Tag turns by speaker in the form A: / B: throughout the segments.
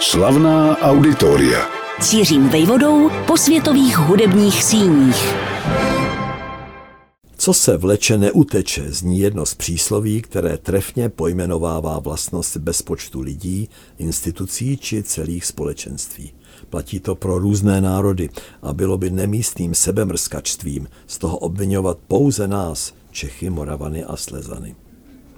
A: Slavná auditoria.
B: Cířím vejvodou po světových hudebních síních.
C: Co se vleče, neuteče, zní jedno z přísloví, které trefně pojmenovává vlastnost bezpočtu lidí, institucí či celých společenství. Platí to pro různé národy a bylo by nemístným sebemrskačstvím z toho obvinovat pouze nás, Čechy, Moravany a Slezany.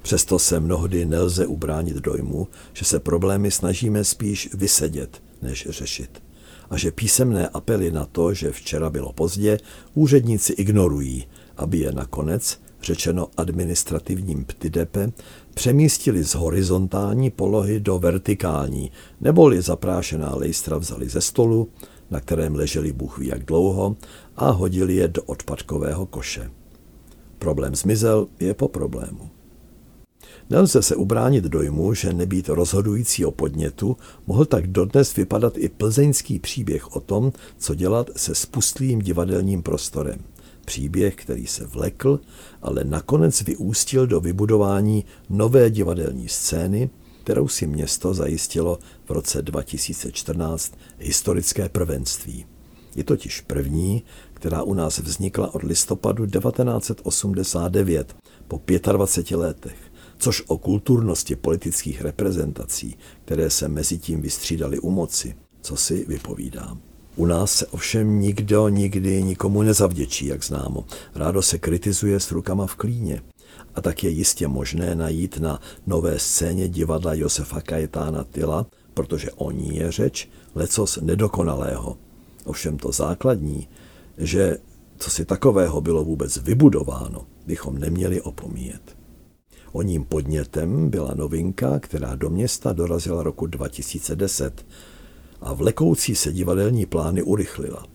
C: Přesto se mnohdy nelze ubránit dojmu, že se problémy snažíme spíš vysedět, než řešit. A že písemné apely na to, že včera bylo pozdě, úředníci ignorují, aby je nakonec, řečeno administrativním ptidepe, přemístili z horizontální polohy do vertikální, neboli zaprášená lejstra vzali ze stolu, na kterém leželi Bůh ví jak dlouho, a hodili je do odpadkového koše. Problém zmizel je po problému. Nelze se ubránit dojmu, že nebýt rozhodujícího podnětu, mohl tak dodnes vypadat i plzeňský příběh o tom, co dělat se spustlým divadelním prostorem. Příběh, který se vlekl, ale nakonec vyústil do vybudování nové divadelní scény, kterou si město zajistilo v roce 2014 historické prvenství. Je totiž první, která u nás vznikla od listopadu 1989, po 25 letech což o kulturnosti politických reprezentací, které se mezi tím vystřídali u moci, co si vypovídám. U nás se ovšem nikdo nikdy nikomu nezavděčí, jak známo. Rádo se kritizuje s rukama v klíně. A tak je jistě možné najít na nové scéně divadla Josefa Kajetána Tyla, protože o ní je řeč, lecos nedokonalého. Ovšem to základní, že co si takového bylo vůbec vybudováno, bychom neměli opomíjet. O ním podnětem byla novinka, která do města dorazila roku 2010 a vlekoucí se divadelní plány urychlila.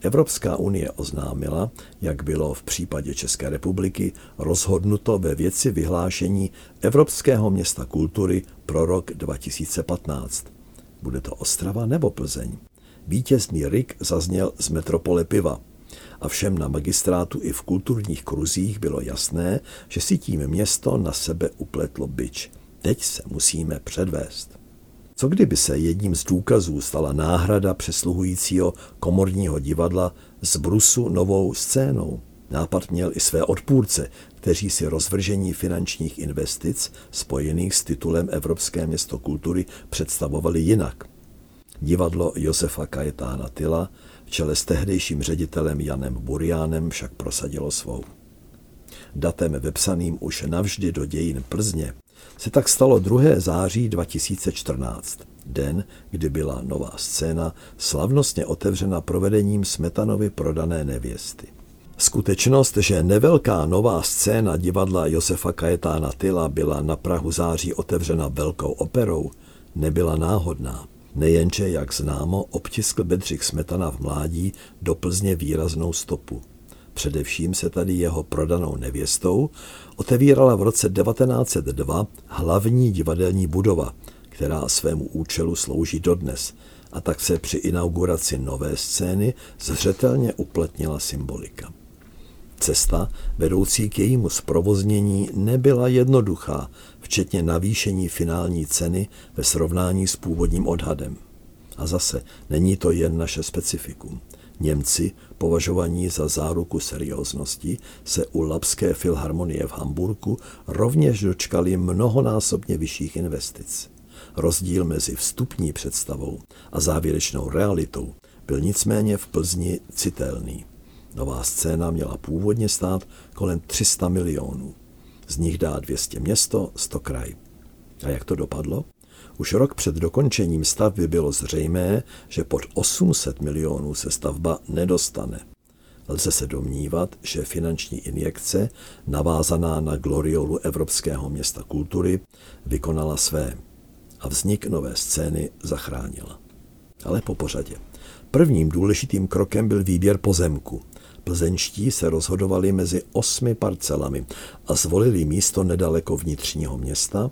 C: Evropská unie oznámila, jak bylo v případě České republiky rozhodnuto ve věci vyhlášení Evropského města kultury pro rok 2015. Bude to Ostrava nebo Plzeň? Vítězný rik zazněl z metropole piva a všem na magistrátu i v kulturních kruzích bylo jasné, že si tím město na sebe upletlo byč. Teď se musíme předvést. Co kdyby se jedním z důkazů stala náhrada přesluhujícího komorního divadla z Brusu novou scénou? Nápad měl i své odpůrce, kteří si rozvržení finančních investic spojených s titulem Evropské město kultury představovali jinak. Divadlo Josefa Kajetána Tyla v čele s tehdejším ředitelem Janem Buriánem však prosadilo svou. Datem vepsaným už navždy do dějin Plzně se tak stalo 2. září 2014, den, kdy byla nová scéna slavnostně otevřena provedením Smetanovy prodané nevěsty. Skutečnost, že nevelká nová scéna divadla Josefa Kajetána Tyla byla na Prahu září otevřena velkou operou, nebyla náhodná. Nejenže, jak známo, obtiskl Bedřich Smetana v mládí do Plzně výraznou stopu. Především se tady jeho prodanou nevěstou otevírala v roce 1902 hlavní divadelní budova, která svému účelu slouží dodnes, a tak se při inauguraci nové scény zřetelně upletnila symbolika. Cesta vedoucí k jejímu zprovoznění nebyla jednoduchá, včetně navýšení finální ceny ve srovnání s původním odhadem. A zase není to jen naše specifikum. Němci, považovaní za záruku serióznosti, se u Lapské filharmonie v Hamburku rovněž dočkali mnohonásobně vyšších investic. Rozdíl mezi vstupní představou a závěrečnou realitou byl nicméně v Plzni citelný. Nová scéna měla původně stát kolem 300 milionů. Z nich dá 200 město, 100 kraj. A jak to dopadlo? Už rok před dokončením stavby bylo zřejmé, že pod 800 milionů se stavba nedostane. Lze se domnívat, že finanční injekce, navázaná na gloriolu Evropského města kultury, vykonala své a vznik nové scény zachránila. Ale po pořadě. Prvním důležitým krokem byl výběr pozemku – Plzeňští se rozhodovali mezi osmi parcelami a zvolili místo nedaleko vnitřního města,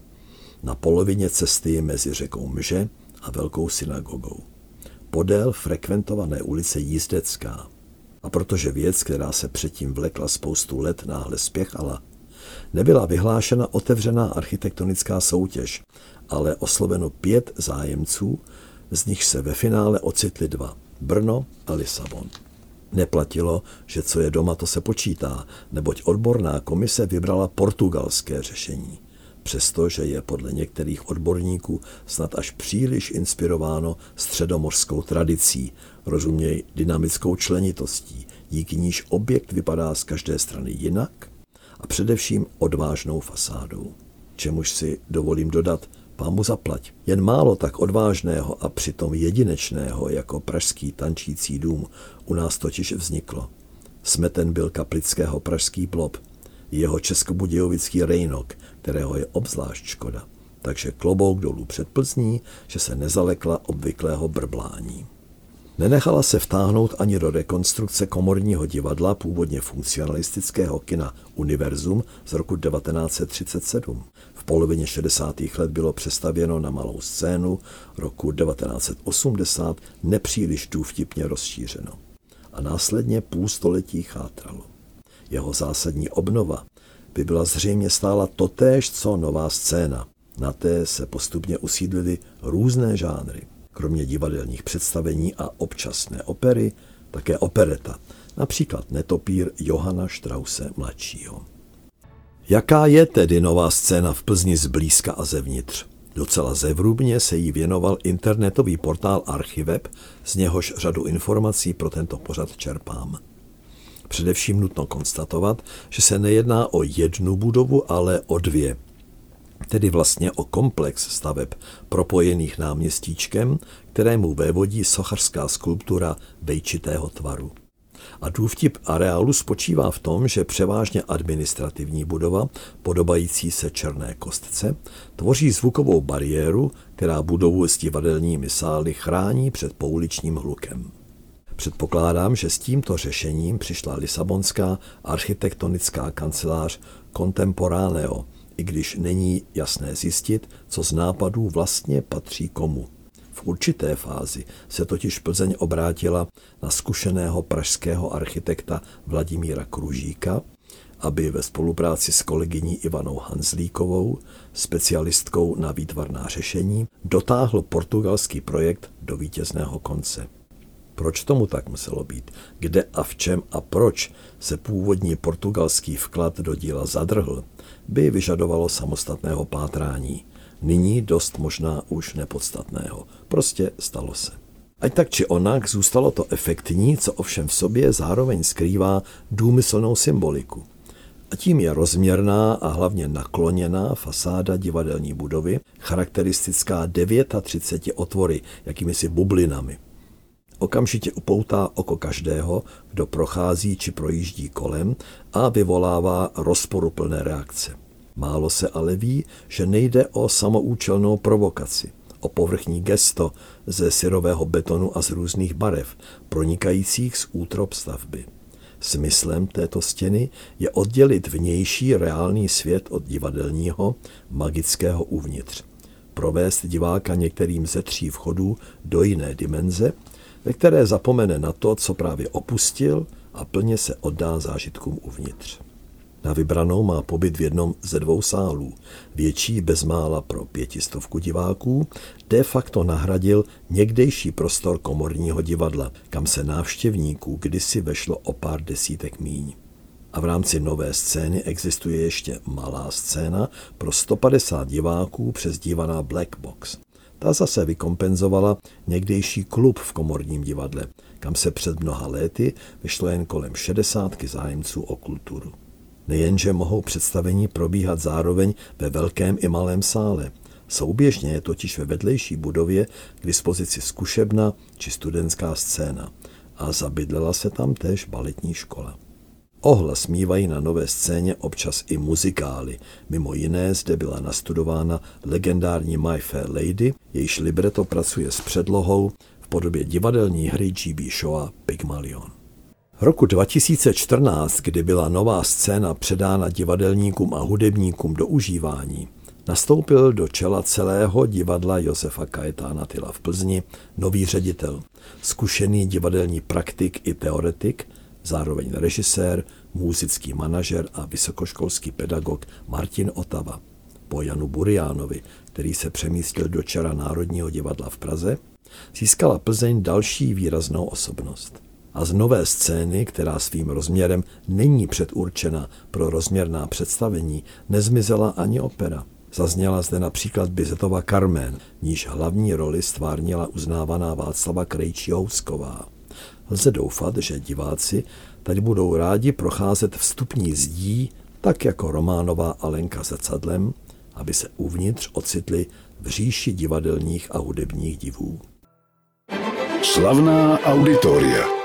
C: na polovině cesty mezi řekou Mže a Velkou synagogou. Podél frekventované ulice Jízdecká. A protože věc, která se předtím vlekla spoustu let, náhle spěchala, nebyla vyhlášena otevřená architektonická soutěž, ale osloveno pět zájemců, z nich se ve finále ocitly dva, Brno a Lisabon. Neplatilo, že co je doma, to se počítá, neboť odborná komise vybrala portugalské řešení přestože je podle některých odborníků snad až příliš inspirováno středomořskou tradicí, rozuměj dynamickou členitostí, díky níž objekt vypadá z každé strany jinak a především odvážnou fasádou. Čemuž si dovolím dodat, pámu zaplať. Jen málo tak odvážného a přitom jedinečného jako pražský tančící dům u nás totiž vzniklo. Smeten byl kaplického pražský blob, jeho českobudějovický rejnok, kterého je obzvlášť škoda. Takže klobouk dolů před Plzní, že se nezalekla obvyklého brblání. Nenechala se vtáhnout ani do rekonstrukce komorního divadla původně funkcionalistického kina Univerzum z roku 1937. V polovině 60. let bylo přestavěno na malou scénu, roku 1980 nepříliš důvtipně rozšířeno. A následně půl století chátralo. Jeho zásadní obnova by byla zřejmě stála totéž, co nová scéna. Na té se postupně usídlily různé žánry. Kromě divadelních představení a občasné opery, také opereta, například Netopír Johana Strause mladšího. Jaká je tedy nová scéna v Plzni zblízka a zevnitř? Docela zevrubně se jí věnoval internetový portál Archiveb, z něhož řadu informací pro tento pořad čerpám. Především nutno konstatovat, že se nejedná o jednu budovu, ale o dvě. Tedy vlastně o komplex staveb propojených náměstíčkem, kterému vévodí sochařská skulptura vejčitého tvaru. A důvtip areálu spočívá v tom, že převážně administrativní budova, podobající se černé kostce, tvoří zvukovou bariéru, která budovu s divadelními sály chrání před pouličním hlukem. Předpokládám, že s tímto řešením přišla Lisabonská architektonická kancelář Contemporaneo, i když není jasné zjistit, co z nápadů vlastně patří komu. V určité fázi se totiž Plzeň obrátila na zkušeného pražského architekta Vladimíra Kružíka, aby ve spolupráci s kolegyní Ivanou Hanzlíkovou, specialistkou na výtvarná řešení, dotáhl portugalský projekt do vítězného konce. Proč tomu tak muselo být? Kde a v čem a proč se původní portugalský vklad do díla zadrhl, by vyžadovalo samostatného pátrání. Nyní dost možná už nepodstatného. Prostě stalo se. Ať tak či onak zůstalo to efektní, co ovšem v sobě zároveň skrývá důmyslnou symboliku. A tím je rozměrná a hlavně nakloněná fasáda divadelní budovy, charakteristická 39 otvory, jakými si bublinami. Okamžitě upoutá oko každého, kdo prochází či projíždí kolem a vyvolává rozporuplné reakce. Málo se ale ví, že nejde o samoučelnou provokaci, o povrchní gesto ze syrového betonu a z různých barev, pronikajících z útrop stavby. Smyslem této stěny je oddělit vnější reálný svět od divadelního, magického uvnitř. Provést diváka některým ze tří vchodů do jiné dimenze ve které zapomene na to, co právě opustil a plně se oddá zážitkům uvnitř. Na vybranou má pobyt v jednom ze dvou sálů, větší bezmála pro pětistovku diváků, de facto nahradil někdejší prostor komorního divadla, kam se návštěvníků kdysi vešlo o pár desítek míň. A v rámci nové scény existuje ještě malá scéna pro 150 diváků přes dívaná Black Box. Ta zase vykompenzovala někdejší klub v komorním divadle, kam se před mnoha léty vyšlo jen kolem šedesátky zájemců o kulturu. Nejenže mohou představení probíhat zároveň ve velkém i malém sále. Souběžně je totiž ve vedlejší budově k dispozici zkušebna či studentská scéna a zabydlela se tam též baletní škola. Ohlas mývají na nové scéně občas i muzikály. Mimo jiné zde byla nastudována legendární My Fair Lady, jejíž libreto pracuje s předlohou v podobě divadelní hry G.B. Shaw Pygmalion. Roku 2014, kdy byla nová scéna předána divadelníkům a hudebníkům do užívání, nastoupil do čela celého divadla Josefa Kajetána Tyla v Plzni nový ředitel, zkušený divadelní praktik i teoretik, zároveň režisér, muzický manažer a vysokoškolský pedagog Martin Otava. Po Janu Buriánovi, který se přemístil do čera Národního divadla v Praze, získala Plzeň další výraznou osobnost. A z nové scény, která svým rozměrem není předurčena pro rozměrná představení, nezmizela ani opera. Zazněla zde například Bizetova Carmen, níž hlavní roli stvárnila uznávaná Václava Krejčí Housková. Lze doufat, že diváci tady budou rádi procházet vstupní zdí, tak jako románová Alenka zrcadlem, aby se uvnitř ocitli v říši divadelních a hudebních divů.
A: Slavná auditoria.